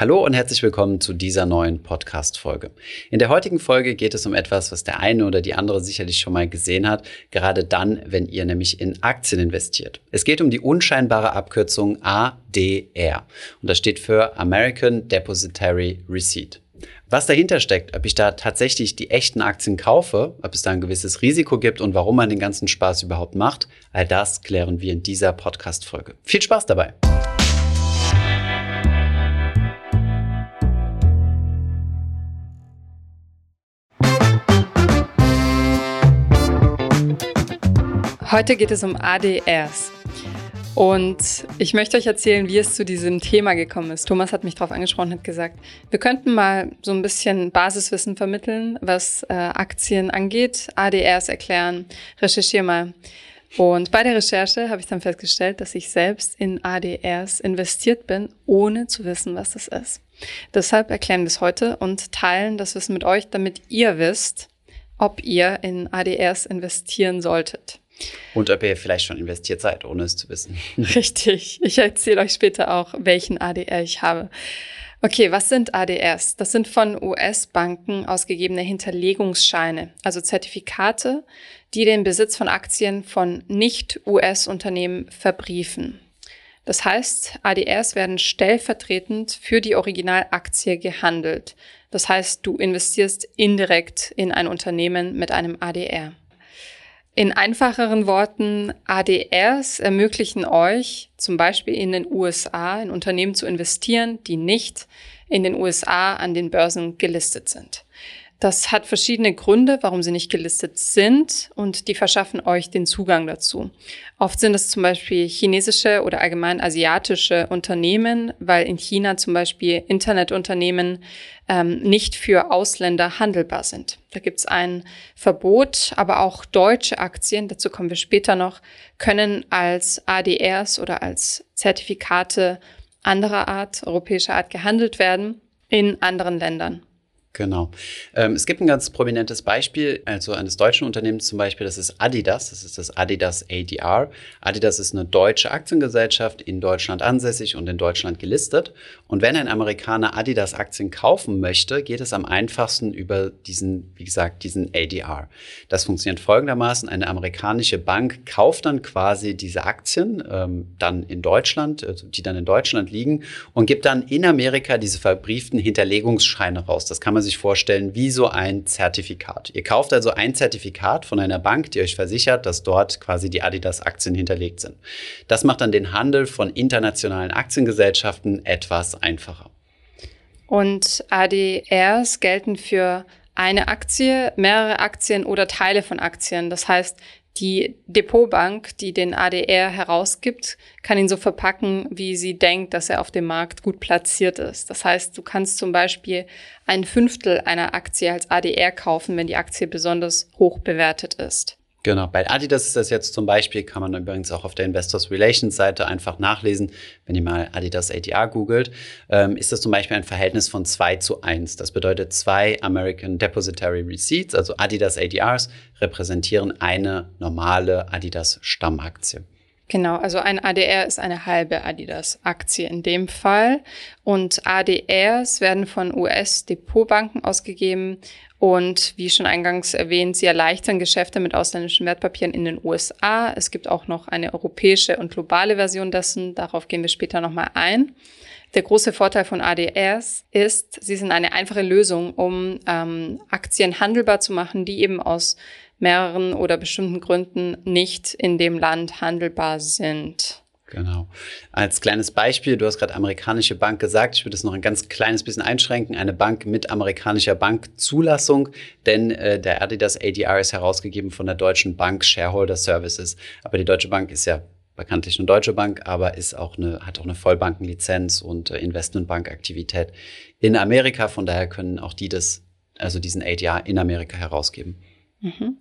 Hallo und herzlich willkommen zu dieser neuen Podcast-Folge. In der heutigen Folge geht es um etwas, was der eine oder die andere sicherlich schon mal gesehen hat, gerade dann, wenn ihr nämlich in Aktien investiert. Es geht um die unscheinbare Abkürzung ADR und das steht für American Depositary Receipt. Was dahinter steckt, ob ich da tatsächlich die echten Aktien kaufe, ob es da ein gewisses Risiko gibt und warum man den ganzen Spaß überhaupt macht, all das klären wir in dieser Podcast-Folge. Viel Spaß dabei! Heute geht es um ADRs. Und ich möchte euch erzählen, wie es zu diesem Thema gekommen ist. Thomas hat mich darauf angesprochen, hat gesagt, wir könnten mal so ein bisschen Basiswissen vermitteln, was äh, Aktien angeht, ADRs erklären, recherchiere mal. Und bei der Recherche habe ich dann festgestellt, dass ich selbst in ADRs investiert bin, ohne zu wissen, was das ist. Deshalb erklären wir es heute und teilen das Wissen mit euch, damit ihr wisst, ob ihr in ADRs investieren solltet. Und ob ihr vielleicht schon investiert seid, ohne es zu wissen. Richtig. Ich erzähle euch später auch, welchen ADR ich habe. Okay, was sind ADRs? Das sind von US-Banken ausgegebene Hinterlegungsscheine, also Zertifikate, die den Besitz von Aktien von Nicht-US-Unternehmen verbriefen. Das heißt, ADRs werden stellvertretend für die Originalaktie gehandelt. Das heißt, du investierst indirekt in ein Unternehmen mit einem ADR. In einfacheren Worten, ADRs ermöglichen euch zum Beispiel in den USA in Unternehmen zu investieren, die nicht in den USA an den Börsen gelistet sind. Das hat verschiedene Gründe, warum sie nicht gelistet sind und die verschaffen euch den Zugang dazu. Oft sind es zum Beispiel chinesische oder allgemein asiatische Unternehmen, weil in China zum Beispiel Internetunternehmen ähm, nicht für Ausländer handelbar sind. Da gibt es ein Verbot, aber auch deutsche Aktien, dazu kommen wir später noch, können als ADRs oder als Zertifikate anderer Art, europäischer Art gehandelt werden in anderen Ländern. Genau. Ähm, es gibt ein ganz prominentes Beispiel, also eines deutschen Unternehmens zum Beispiel, das ist Adidas, das ist das Adidas ADR. Adidas ist eine deutsche Aktiengesellschaft in Deutschland ansässig und in Deutschland gelistet. Und wenn ein Amerikaner Adidas Aktien kaufen möchte, geht es am einfachsten über diesen, wie gesagt, diesen ADR. Das funktioniert folgendermaßen. Eine amerikanische Bank kauft dann quasi diese Aktien ähm, dann in Deutschland, also die dann in Deutschland liegen und gibt dann in Amerika diese verbrieften Hinterlegungsscheine raus. Das kann man man sich vorstellen wie so ein Zertifikat. Ihr kauft also ein Zertifikat von einer Bank, die euch versichert, dass dort quasi die Adidas-Aktien hinterlegt sind. Das macht dann den Handel von internationalen Aktiengesellschaften etwas einfacher. Und ADRs gelten für eine Aktie, mehrere Aktien oder Teile von Aktien. Das heißt, die Depotbank, die den ADR herausgibt, kann ihn so verpacken, wie sie denkt, dass er auf dem Markt gut platziert ist. Das heißt, du kannst zum Beispiel ein Fünftel einer Aktie als ADR kaufen, wenn die Aktie besonders hoch bewertet ist. Genau, bei Adidas ist das jetzt zum Beispiel, kann man übrigens auch auf der Investors Relations Seite einfach nachlesen, wenn ihr mal Adidas ADR googelt, ähm, ist das zum Beispiel ein Verhältnis von 2 zu 1. Das bedeutet, zwei American Depository Receipts, also Adidas ADRs, repräsentieren eine normale Adidas Stammaktie. Genau, also ein ADR ist eine halbe Adidas-Aktie in dem Fall. Und ADRs werden von US-Depotbanken ausgegeben. Und wie schon eingangs erwähnt, sie erleichtern Geschäfte mit ausländischen Wertpapieren in den USA. Es gibt auch noch eine europäische und globale Version dessen. Darauf gehen wir später nochmal ein. Der große Vorteil von ADRs ist, sie sind eine einfache Lösung, um ähm, Aktien handelbar zu machen, die eben aus mehreren oder bestimmten Gründen nicht in dem Land handelbar sind. Genau. Als kleines Beispiel, du hast gerade amerikanische Bank gesagt, ich würde es noch ein ganz kleines bisschen einschränken, eine Bank mit amerikanischer Bankzulassung, denn äh, der Adidas ADR ist herausgegeben von der Deutschen Bank Shareholder Services. Aber die Deutsche Bank ist ja bekanntlich eine deutsche Bank, aber ist auch eine, hat auch eine Vollbankenlizenz und äh, Investmentbankaktivität in Amerika. Von daher können auch die das, also diesen ADR in Amerika herausgeben. Mhm.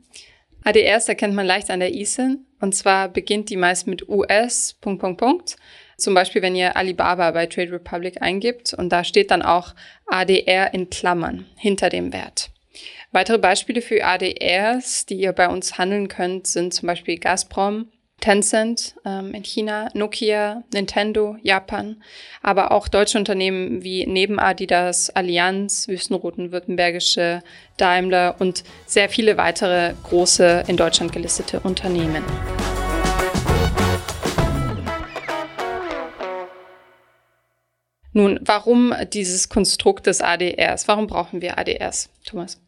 ADRs erkennt man leicht an der ISIN. Und zwar beginnt die meist mit US, Punkt, Punkt, Punkt. Zum Beispiel, wenn ihr Alibaba bei Trade Republic eingibt und da steht dann auch ADR in Klammern hinter dem Wert. Weitere Beispiele für ADRs, die ihr bei uns handeln könnt, sind zum Beispiel Gazprom, Tencent ähm, in China, Nokia, Nintendo, Japan, aber auch deutsche Unternehmen wie neben Adidas, Allianz, Wüstenroten, Württembergische, Daimler und sehr viele weitere große in Deutschland gelistete Unternehmen. Nun, warum dieses Konstrukt des ADRs? Warum brauchen wir ADRs, Thomas?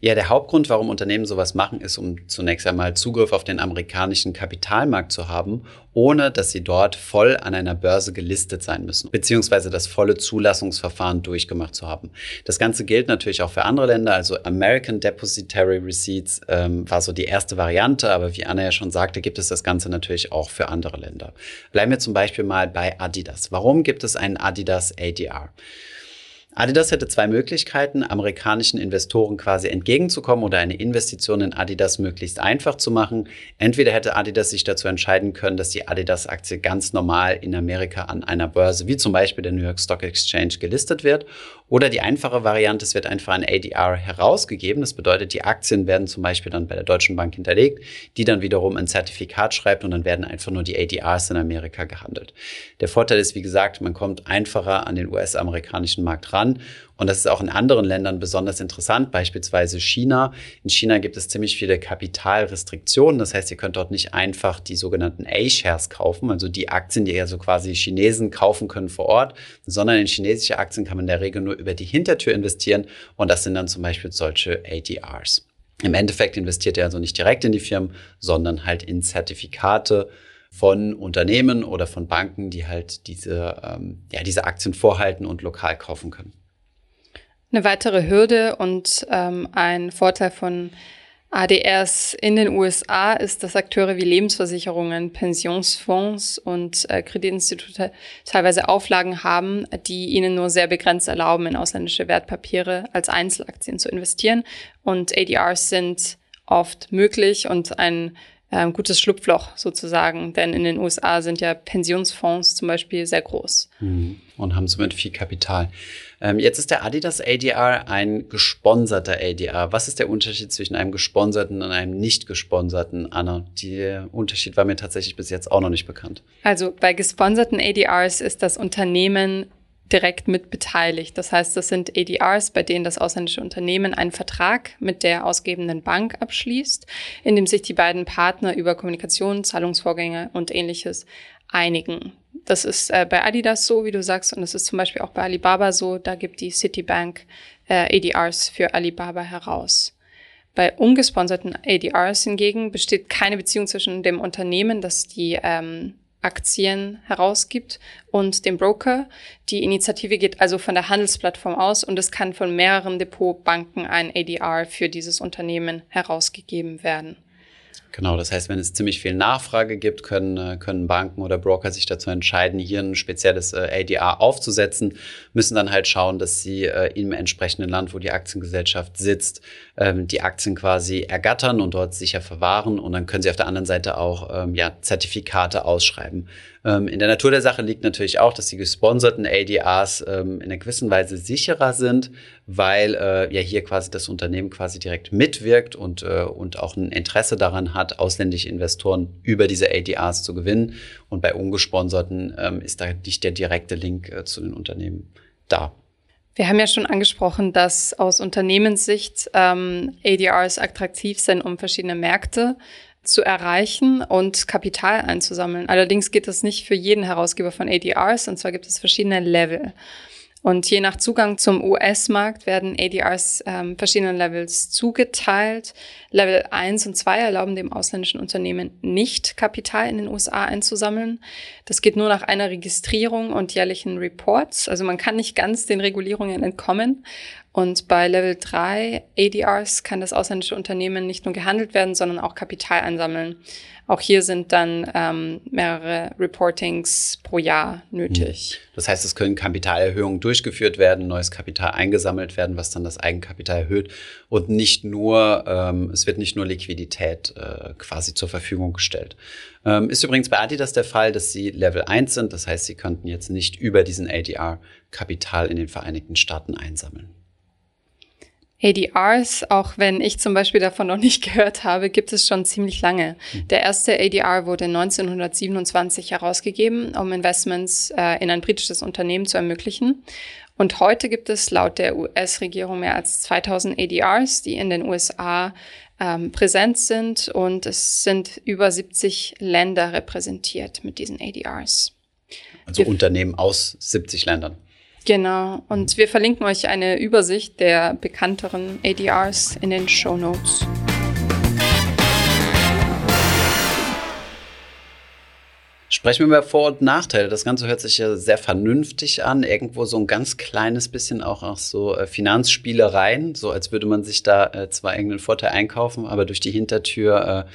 Ja, der Hauptgrund, warum Unternehmen sowas machen, ist, um zunächst einmal Zugriff auf den amerikanischen Kapitalmarkt zu haben, ohne dass sie dort voll an einer Börse gelistet sein müssen, beziehungsweise das volle Zulassungsverfahren durchgemacht zu haben. Das Ganze gilt natürlich auch für andere Länder, also American Depositary Receipts ähm, war so die erste Variante, aber wie Anna ja schon sagte, gibt es das Ganze natürlich auch für andere Länder. Bleiben wir zum Beispiel mal bei Adidas. Warum gibt es einen Adidas ADR? Adidas hätte zwei Möglichkeiten, amerikanischen Investoren quasi entgegenzukommen oder eine Investition in Adidas möglichst einfach zu machen. Entweder hätte Adidas sich dazu entscheiden können, dass die Adidas-Aktie ganz normal in Amerika an einer Börse, wie zum Beispiel der New York Stock Exchange, gelistet wird. Oder die einfache Variante, es wird einfach ein ADR herausgegeben. Das bedeutet, die Aktien werden zum Beispiel dann bei der Deutschen Bank hinterlegt, die dann wiederum ein Zertifikat schreibt und dann werden einfach nur die ADRs in Amerika gehandelt. Der Vorteil ist, wie gesagt, man kommt einfacher an den US-amerikanischen Markt ran an. Und das ist auch in anderen Ländern besonders interessant, beispielsweise China. In China gibt es ziemlich viele Kapitalrestriktionen. Das heißt, ihr könnt dort nicht einfach die sogenannten A-Shares kaufen, also die Aktien, die ja so quasi Chinesen kaufen können vor Ort, sondern in chinesische Aktien kann man in der Regel nur über die Hintertür investieren. Und das sind dann zum Beispiel solche ADRs. Im Endeffekt investiert ihr also nicht direkt in die Firmen, sondern halt in Zertifikate von Unternehmen oder von Banken, die halt diese, ähm, ja, diese Aktien vorhalten und lokal kaufen können. Eine weitere Hürde und ähm, ein Vorteil von ADRs in den USA ist, dass Akteure wie Lebensversicherungen, Pensionsfonds und äh, Kreditinstitute teilweise Auflagen haben, die ihnen nur sehr begrenzt erlauben, in ausländische Wertpapiere als Einzelaktien zu investieren. Und ADRs sind oft möglich und ein ähm, gutes Schlupfloch sozusagen, denn in den USA sind ja Pensionsfonds zum Beispiel sehr groß. Mhm. Und haben somit viel Kapital. Ähm, jetzt ist der Adidas ADR ein gesponserter ADR. Was ist der Unterschied zwischen einem gesponserten und einem nicht gesponserten, Anna? Der Unterschied war mir tatsächlich bis jetzt auch noch nicht bekannt. Also bei gesponserten ADRs ist das Unternehmen direkt mit beteiligt. Das heißt, das sind ADRs, bei denen das ausländische Unternehmen einen Vertrag mit der ausgebenden Bank abschließt, in dem sich die beiden Partner über Kommunikation, Zahlungsvorgänge und ähnliches einigen. Das ist äh, bei Adidas so, wie du sagst, und das ist zum Beispiel auch bei Alibaba so. Da gibt die Citibank äh, ADRs für Alibaba heraus. Bei ungesponserten ADRs hingegen besteht keine Beziehung zwischen dem Unternehmen, das die ähm, Aktien herausgibt und dem Broker. Die Initiative geht also von der Handelsplattform aus und es kann von mehreren Depotbanken ein ADR für dieses Unternehmen herausgegeben werden. Genau, das heißt, wenn es ziemlich viel Nachfrage gibt, können, äh, können Banken oder Broker sich dazu entscheiden, hier ein spezielles äh, ADR aufzusetzen, müssen dann halt schauen, dass sie äh, im entsprechenden Land, wo die Aktiengesellschaft sitzt, ähm, die Aktien quasi ergattern und dort sicher verwahren. Und dann können sie auf der anderen Seite auch ähm, ja, Zertifikate ausschreiben. Ähm, in der Natur der Sache liegt natürlich auch, dass die gesponserten ADRs in einer gewissen Weise sicherer sind, weil äh, ja hier quasi das Unternehmen quasi direkt mitwirkt und, äh, und auch ein Interesse daran hat, ausländische Investoren über diese ADRs zu gewinnen. Und bei ungesponserten ähm, ist da nicht der direkte Link äh, zu den Unternehmen da. Wir haben ja schon angesprochen, dass aus Unternehmenssicht ähm, ADRs attraktiv sind, um verschiedene Märkte zu erreichen und Kapital einzusammeln. Allerdings geht das nicht für jeden Herausgeber von ADRs, und zwar gibt es verschiedene Level. Und je nach Zugang zum US-Markt werden ADRs ähm, verschiedenen Levels zugeteilt. Level 1 und 2 erlauben dem ausländischen Unternehmen nicht, Kapital in den USA einzusammeln. Das geht nur nach einer Registrierung und jährlichen Reports. Also man kann nicht ganz den Regulierungen entkommen. Und bei Level 3 ADRs kann das ausländische Unternehmen nicht nur gehandelt werden, sondern auch Kapital einsammeln. Auch hier sind dann ähm, mehrere Reportings pro Jahr nötig. Hm. Das heißt, es können Kapitalerhöhungen durchgeführt werden, neues Kapital eingesammelt werden, was dann das Eigenkapital erhöht und nicht nur, ähm, es wird nicht nur Liquidität äh, quasi zur Verfügung gestellt. Ähm, ist übrigens bei Adidas der Fall, dass sie Level 1 sind. Das heißt, sie könnten jetzt nicht über diesen ADR Kapital in den Vereinigten Staaten einsammeln. ADRs, auch wenn ich zum Beispiel davon noch nicht gehört habe, gibt es schon ziemlich lange. Mhm. Der erste ADR wurde 1927 herausgegeben, um Investments äh, in ein britisches Unternehmen zu ermöglichen. Und heute gibt es laut der US-Regierung mehr als 2000 ADRs, die in den USA ähm, präsent sind und es sind über 70 Länder repräsentiert mit diesen ADRs. Also wir Unternehmen aus 70 Ländern. Genau. Und wir verlinken euch eine Übersicht der bekannteren ADRs in den Show Notes. Sprechen wir über Vor- und Nachteile. Das Ganze hört sich ja sehr vernünftig an. Irgendwo so ein ganz kleines bisschen auch auch so äh, Finanzspielereien, so als würde man sich da äh, zwar irgendeinen Vorteil einkaufen, aber durch die Hintertür äh,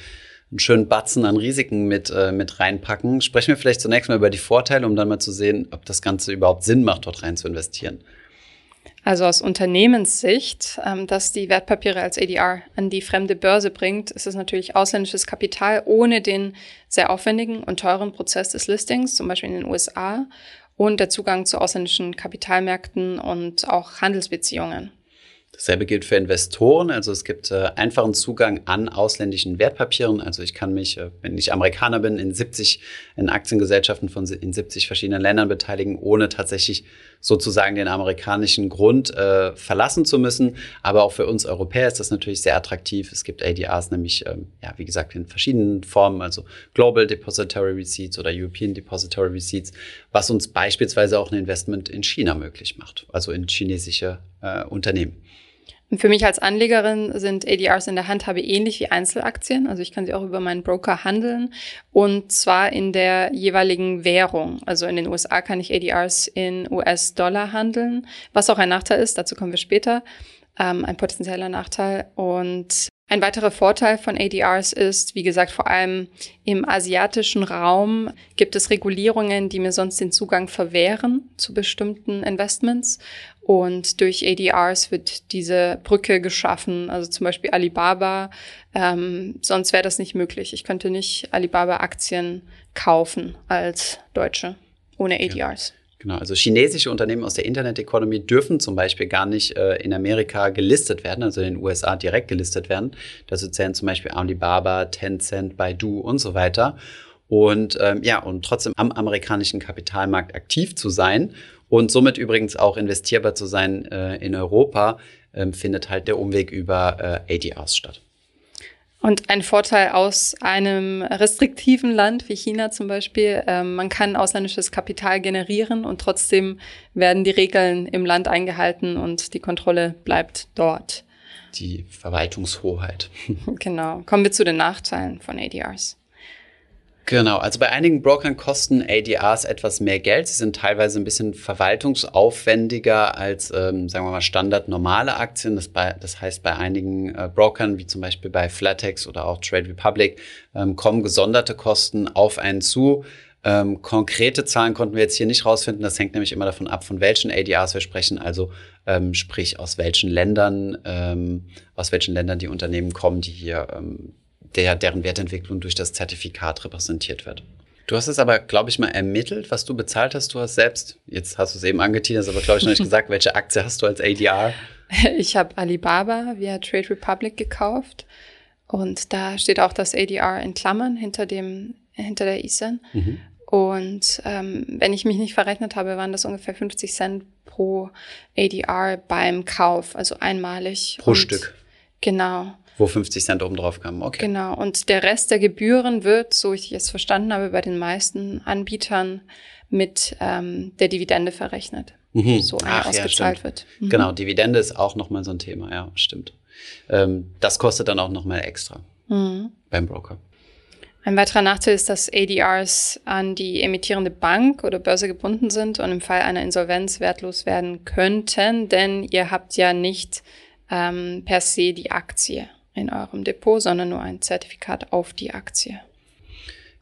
einen schönen Batzen an Risiken mit, äh, mit reinpacken. Sprechen wir vielleicht zunächst mal über die Vorteile, um dann mal zu sehen, ob das Ganze überhaupt Sinn macht, dort rein zu investieren. Also aus Unternehmenssicht, ähm, dass die Wertpapiere als ADR an die fremde Börse bringt, ist es natürlich ausländisches Kapital ohne den sehr aufwendigen und teuren Prozess des Listings, zum Beispiel in den USA, und der Zugang zu ausländischen Kapitalmärkten und auch Handelsbeziehungen. Dasselbe gilt für Investoren. Also es gibt äh, einfachen Zugang an ausländischen Wertpapieren. Also ich kann mich, äh, wenn ich Amerikaner bin, in 70 in Aktiengesellschaften von in 70 verschiedenen Ländern beteiligen, ohne tatsächlich sozusagen den amerikanischen Grund äh, verlassen zu müssen. Aber auch für uns Europäer ist das natürlich sehr attraktiv. Es gibt ADRs nämlich, ähm, ja, wie gesagt, in verschiedenen Formen, also Global Depository Receipts oder European Depository Receipts, was uns beispielsweise auch ein Investment in China möglich macht, also in chinesische äh, Unternehmen. Für mich als Anlegerin sind ADRs in der Handhabe ähnlich wie Einzelaktien. Also ich kann sie auch über meinen Broker handeln und zwar in der jeweiligen Währung. Also in den USA kann ich ADRs in US-Dollar handeln, was auch ein Nachteil ist. Dazu kommen wir später. Ähm, ein potenzieller Nachteil. Und ein weiterer Vorteil von ADRs ist, wie gesagt, vor allem im asiatischen Raum gibt es Regulierungen, die mir sonst den Zugang verwehren zu bestimmten Investments. Und durch ADRs wird diese Brücke geschaffen, also zum Beispiel Alibaba. Ähm, sonst wäre das nicht möglich. Ich könnte nicht Alibaba-Aktien kaufen als Deutsche ohne ADRs. Genau, also chinesische Unternehmen aus der Internet-Economy dürfen zum Beispiel gar nicht äh, in Amerika gelistet werden, also in den USA direkt gelistet werden. Dazu zählen zum Beispiel Alibaba, Tencent, Baidu und so weiter. Und ähm, ja, und trotzdem am amerikanischen Kapitalmarkt aktiv zu sein und somit übrigens auch investierbar zu sein äh, in Europa, äh, findet halt der Umweg über äh, ADRs statt. Und ein Vorteil aus einem restriktiven Land wie China zum Beispiel, äh, man kann ausländisches Kapital generieren und trotzdem werden die Regeln im Land eingehalten und die Kontrolle bleibt dort. Die Verwaltungshoheit. genau. Kommen wir zu den Nachteilen von ADRs. Genau, also bei einigen Brokern kosten ADRs etwas mehr Geld. Sie sind teilweise ein bisschen verwaltungsaufwendiger als, ähm, sagen wir mal, Standard normale Aktien. Das, bei, das heißt, bei einigen äh, Brokern, wie zum Beispiel bei Flatex oder auch Trade Republic, ähm, kommen gesonderte Kosten auf einen zu. Ähm, konkrete Zahlen konnten wir jetzt hier nicht rausfinden. Das hängt nämlich immer davon ab, von welchen ADRs wir sprechen, also ähm, sprich aus welchen Ländern, ähm, aus welchen Ländern die Unternehmen kommen, die hier ähm, der, deren Wertentwicklung durch das Zertifikat repräsentiert wird. Du hast es aber, glaube ich, mal ermittelt, was du bezahlt hast. Du hast selbst, jetzt hast du es eben angeteasert, aber glaube ich noch nicht gesagt, welche Aktie hast du als ADR? Ich habe Alibaba via Trade Republic gekauft und da steht auch das ADR in Klammern hinter dem hinter der ISIN. Mhm. Und ähm, wenn ich mich nicht verrechnet habe, waren das ungefähr 50 Cent pro ADR beim Kauf, also einmalig. Pro Stück. Genau. Wo 50 Cent oben drauf kamen, okay. Genau, und der Rest der Gebühren wird, so ich es verstanden habe, bei den meisten Anbietern mit ähm, der Dividende verrechnet. Mhm. So Ach, ausgezahlt ja, wird. Mhm. Genau, Dividende ist auch nochmal so ein Thema, ja, stimmt. Ähm, das kostet dann auch nochmal extra mhm. beim Broker. Ein weiterer Nachteil ist, dass ADRs an die emittierende Bank oder Börse gebunden sind und im Fall einer Insolvenz wertlos werden könnten, denn ihr habt ja nicht ähm, per se die Aktie in eurem Depot, sondern nur ein Zertifikat auf die Aktie.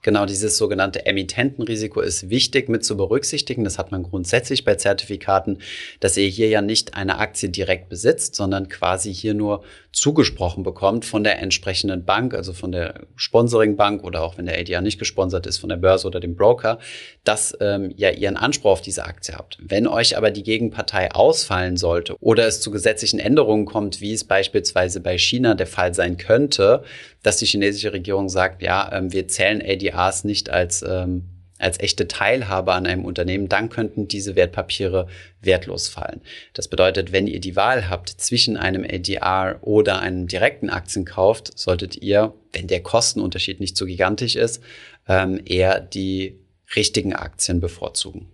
Genau, dieses sogenannte Emittentenrisiko ist wichtig mit zu berücksichtigen. Das hat man grundsätzlich bei Zertifikaten, dass ihr hier ja nicht eine Aktie direkt besitzt, sondern quasi hier nur zugesprochen bekommt von der entsprechenden Bank, also von der Sponsoring-Bank oder auch wenn der ADR nicht gesponsert ist, von der Börse oder dem Broker, dass ähm, ja ihr einen Anspruch auf diese Aktie habt. Wenn euch aber die Gegenpartei ausfallen sollte oder es zu gesetzlichen Änderungen kommt, wie es beispielsweise bei China der Fall sein könnte, dass die chinesische Regierung sagt, ja, ähm, wir zählen ADRs nicht als ähm, als echte Teilhabe an einem Unternehmen, dann könnten diese Wertpapiere wertlos fallen. Das bedeutet, wenn ihr die Wahl habt zwischen einem ADR oder einem direkten Aktienkauf, solltet ihr, wenn der Kostenunterschied nicht so gigantisch ist, ähm, eher die richtigen Aktien bevorzugen.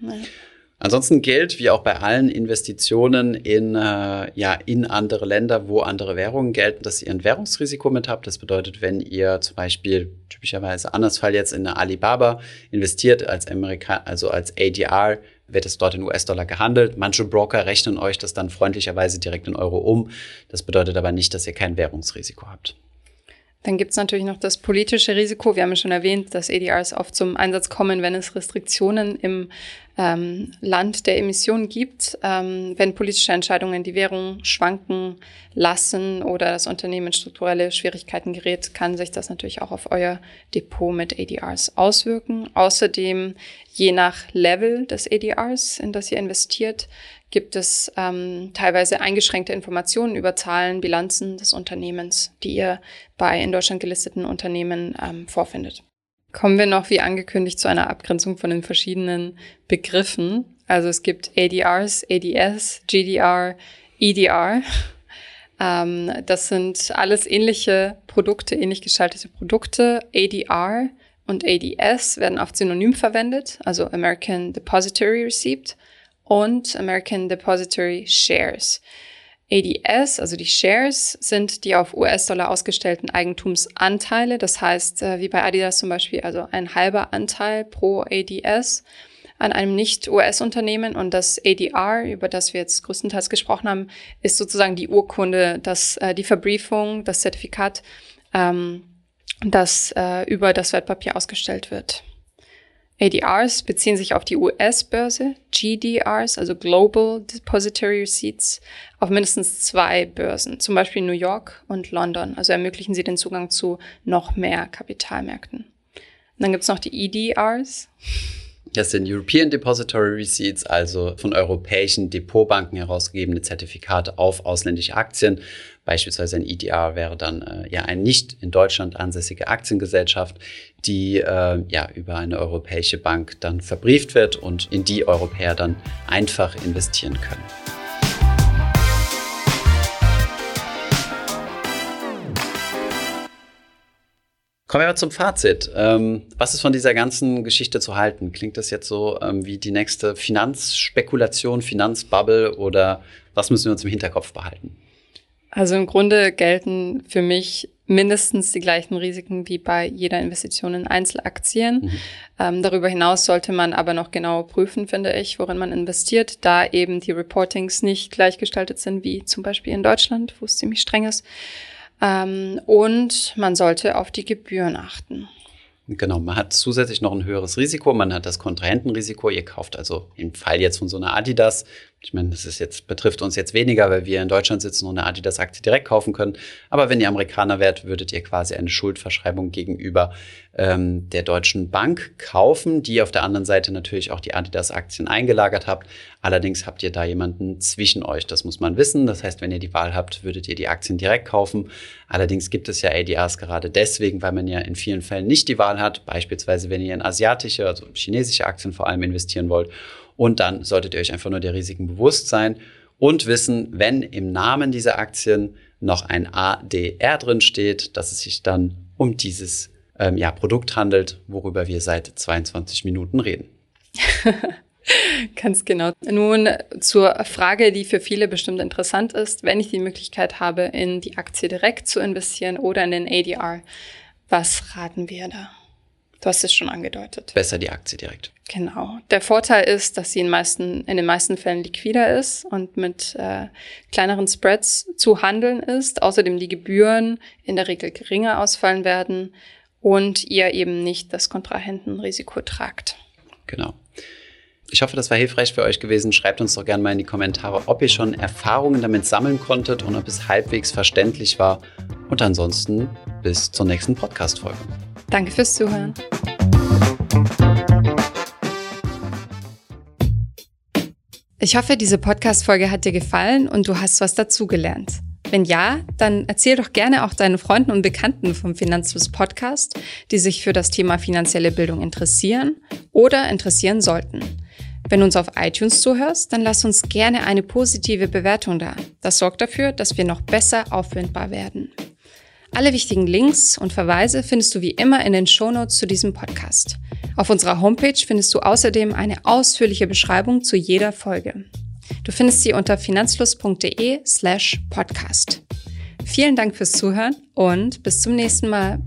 Ja. Ansonsten gilt, wie auch bei allen Investitionen in, äh, ja, in andere Länder, wo andere Währungen gelten, dass ihr ein Währungsrisiko mit habt. Das bedeutet, wenn ihr zum Beispiel typischerweise anders Fall jetzt in eine Alibaba investiert als Amerika, also als ADR, wird es dort in US-Dollar gehandelt. Manche Broker rechnen euch das dann freundlicherweise direkt in Euro um. Das bedeutet aber nicht, dass ihr kein Währungsrisiko habt. Dann gibt es natürlich noch das politische Risiko. Wir haben ja schon erwähnt, dass ADRs oft zum Einsatz kommen, wenn es Restriktionen im ähm, Land der Emissionen gibt, ähm, wenn politische Entscheidungen die Währung schwanken lassen oder das Unternehmen in strukturelle Schwierigkeiten gerät, kann sich das natürlich auch auf euer Depot mit ADRs auswirken. Außerdem, je nach Level des ADRs, in das ihr investiert, gibt es ähm, teilweise eingeschränkte Informationen über Zahlen, Bilanzen des Unternehmens, die ihr bei in Deutschland gelisteten Unternehmen ähm, vorfindet. Kommen wir noch, wie angekündigt, zu einer Abgrenzung von den verschiedenen Begriffen. Also es gibt ADRs, ADS, GDR, EDR. Ähm, das sind alles ähnliche Produkte, ähnlich gestaltete Produkte. ADR und ADS werden oft synonym verwendet, also American Depository Receipt und American Depository Shares. ADS, also die Shares, sind die auf US-Dollar ausgestellten Eigentumsanteile. Das heißt, äh, wie bei Adidas zum Beispiel, also ein halber Anteil pro ADS an einem Nicht-US-Unternehmen. Und das ADR, über das wir jetzt größtenteils gesprochen haben, ist sozusagen die Urkunde, dass äh, die Verbriefung, das Zertifikat, ähm, das äh, über das Wertpapier ausgestellt wird. ADRs beziehen sich auf die US-Börse, GDRs, also Global Depository Receipts, auf mindestens zwei Börsen, zum Beispiel New York und London. Also ermöglichen sie den Zugang zu noch mehr Kapitalmärkten. Und dann gibt's noch die EDRs. Das sind European Depository Receipts, also von europäischen Depotbanken herausgegebene Zertifikate auf ausländische Aktien. Beispielsweise ein EDR wäre dann äh, ja eine nicht in Deutschland ansässige Aktiengesellschaft, die äh, ja über eine europäische Bank dann verbrieft wird und in die Europäer dann einfach investieren können. Kommen wir mal zum Fazit. Ähm, was ist von dieser ganzen Geschichte zu halten? Klingt das jetzt so ähm, wie die nächste Finanzspekulation, Finanzbubble oder was müssen wir uns im Hinterkopf behalten? Also im Grunde gelten für mich mindestens die gleichen Risiken wie bei jeder Investition in Einzelaktien. Mhm. Ähm, darüber hinaus sollte man aber noch genau prüfen, finde ich, worin man investiert, da eben die Reportings nicht gleichgestaltet sind wie zum Beispiel in Deutschland, wo es ziemlich streng ist. Ähm, und man sollte auf die Gebühren achten. Genau, man hat zusätzlich noch ein höheres Risiko, man hat das Kontrahentenrisiko. Ihr kauft also im Fall jetzt von so einer Adidas ich meine, das ist jetzt, betrifft uns jetzt weniger, weil wir in Deutschland sitzen und eine Adidas-Aktie direkt kaufen können. Aber wenn ihr Amerikaner wärt, würdet ihr quasi eine Schuldverschreibung gegenüber ähm, der Deutschen Bank kaufen, die auf der anderen Seite natürlich auch die Adidas-Aktien eingelagert habt. Allerdings habt ihr da jemanden zwischen euch. Das muss man wissen. Das heißt, wenn ihr die Wahl habt, würdet ihr die Aktien direkt kaufen. Allerdings gibt es ja ADRs gerade deswegen, weil man ja in vielen Fällen nicht die Wahl hat. Beispielsweise, wenn ihr in asiatische, also chinesische Aktien vor allem investieren wollt und dann solltet ihr euch einfach nur der Risiken bewusst sein und wissen, wenn im Namen dieser Aktien noch ein ADR drin steht, dass es sich dann um dieses ähm, ja, Produkt handelt, worüber wir seit 22 Minuten reden. Ganz genau. Nun zur Frage, die für viele bestimmt interessant ist, wenn ich die Möglichkeit habe, in die Aktie direkt zu investieren oder in den ADR, was raten wir da? Du hast es schon angedeutet. Besser die Aktie direkt. Genau. Der Vorteil ist, dass sie in, meisten, in den meisten Fällen liquider ist und mit äh, kleineren Spreads zu handeln ist. Außerdem die Gebühren in der Regel geringer ausfallen werden. und ihr eben nicht das Kontrahentenrisiko tragt. Genau. Ich hoffe, das war hilfreich für euch gewesen. Schreibt uns doch gerne mal in die Kommentare, ob ihr schon Erfahrungen damit sammeln konntet und ob es halbwegs verständlich war. Und ansonsten bis zur nächsten Podcast-Folge. Danke fürs Zuhören. Ich hoffe, diese Podcast-Folge hat dir gefallen und du hast was dazugelernt. Wenn ja, dann erzähl doch gerne auch deinen Freunden und Bekannten vom Finanzfluss Podcast, die sich für das Thema finanzielle Bildung interessieren oder interessieren sollten. Wenn du uns auf iTunes zuhörst, dann lass uns gerne eine positive Bewertung da. Das sorgt dafür, dass wir noch besser auffindbar werden. Alle wichtigen Links und Verweise findest du wie immer in den Shownotes zu diesem Podcast. Auf unserer Homepage findest du außerdem eine ausführliche Beschreibung zu jeder Folge. Du findest sie unter finanzfluss.de slash podcast. Vielen Dank fürs Zuhören und bis zum nächsten Mal.